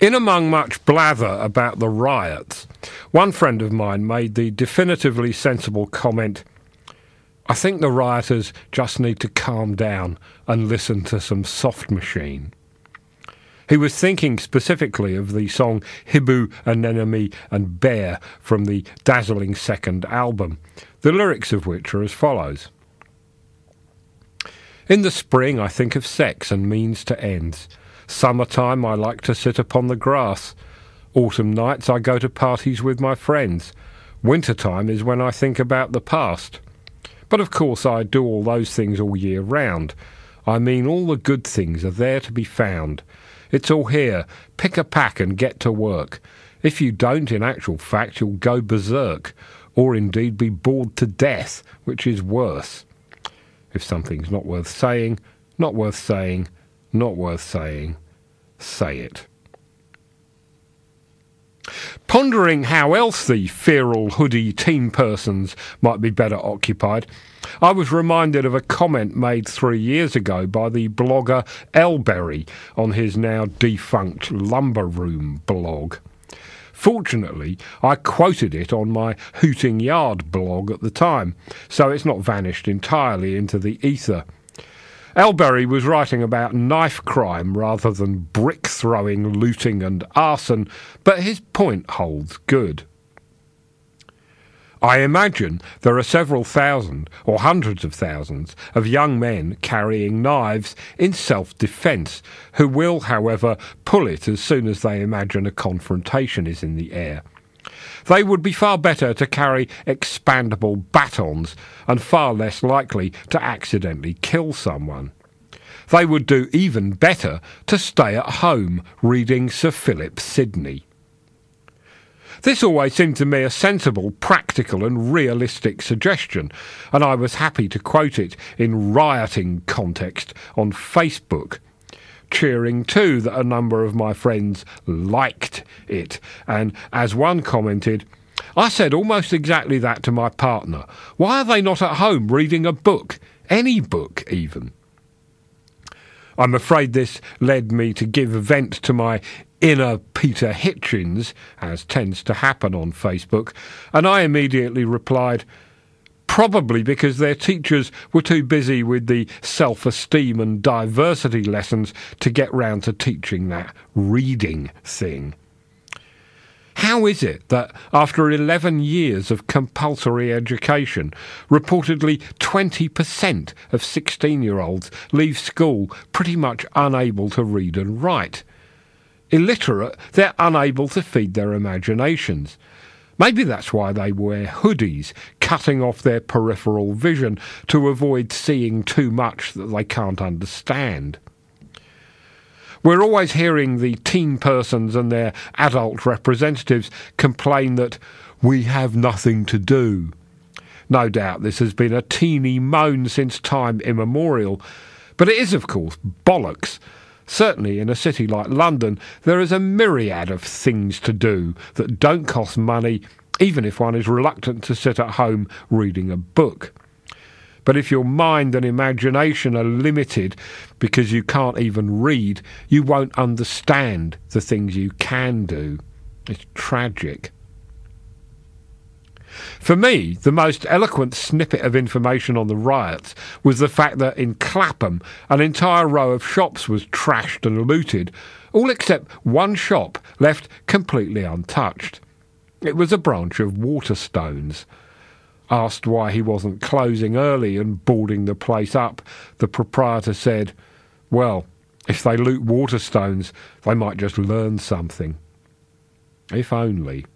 In among much blather about the riots, one friend of mine made the definitively sensible comment I think the rioters just need to calm down and listen to some soft machine. He was thinking specifically of the song Hibou Anemone and Bear from the dazzling second album, the lyrics of which are as follows. In the spring I think of sex and means to ends. Summertime, I like to sit upon the grass. Autumn nights, I go to parties with my friends. Wintertime is when I think about the past. But of course, I do all those things all year round. I mean, all the good things are there to be found. It's all here. Pick a pack and get to work. If you don't, in actual fact, you'll go berserk, or indeed be bored to death, which is worse. If something's not worth saying, not worth saying, not worth saying, say it. Pondering how else the feral hoodie teen persons might be better occupied, I was reminded of a comment made three years ago by the blogger Elberry on his now defunct Lumber Room blog. Fortunately, I quoted it on my Hooting Yard blog at the time, so it's not vanished entirely into the ether. Elberry was writing about knife crime rather than brick throwing, looting, and arson, but his point holds good. I imagine there are several thousand, or hundreds of thousands, of young men carrying knives in self defence, who will, however, pull it as soon as they imagine a confrontation is in the air. They would be far better to carry expandable batons and far less likely to accidentally kill someone. They would do even better to stay at home reading Sir Philip Sidney. This always seemed to me a sensible, practical, and realistic suggestion, and I was happy to quote it in rioting context on Facebook cheering too that a number of my friends liked it. And as one commented, I said almost exactly that to my partner. Why are they not at home reading a book? Any book, even. I'm afraid this led me to give vent to my inner Peter Hitchens, as tends to happen on Facebook, and I immediately replied, probably because their teachers were too busy with the self esteem and diversity lessons to get round to teaching that reading thing. How is it that after 11 years of compulsory education, reportedly 20% of 16 year olds leave school pretty much unable to read and write? Illiterate, they're unable to feed their imaginations. Maybe that's why they wear hoodies, cutting off their peripheral vision to avoid seeing too much that they can't understand. We're always hearing the teen persons and their adult representatives complain that we have nothing to do. No doubt this has been a teeny moan since time immemorial, but it is, of course, bollocks Certainly, in a city like London, there is a myriad of things to do that don't cost money, even if one is reluctant to sit at home reading a book. But if your mind and imagination are limited because you can't even read, you won't understand the things you can do. It's tragic. For me, the most eloquent snippet of information on the riots was the fact that in Clapham, an entire row of shops was trashed and looted, all except one shop left completely untouched. It was a branch of Waterstones. Asked why he wasn't closing early and boarding the place up, the proprietor said, Well, if they loot Waterstones, they might just learn something. If only.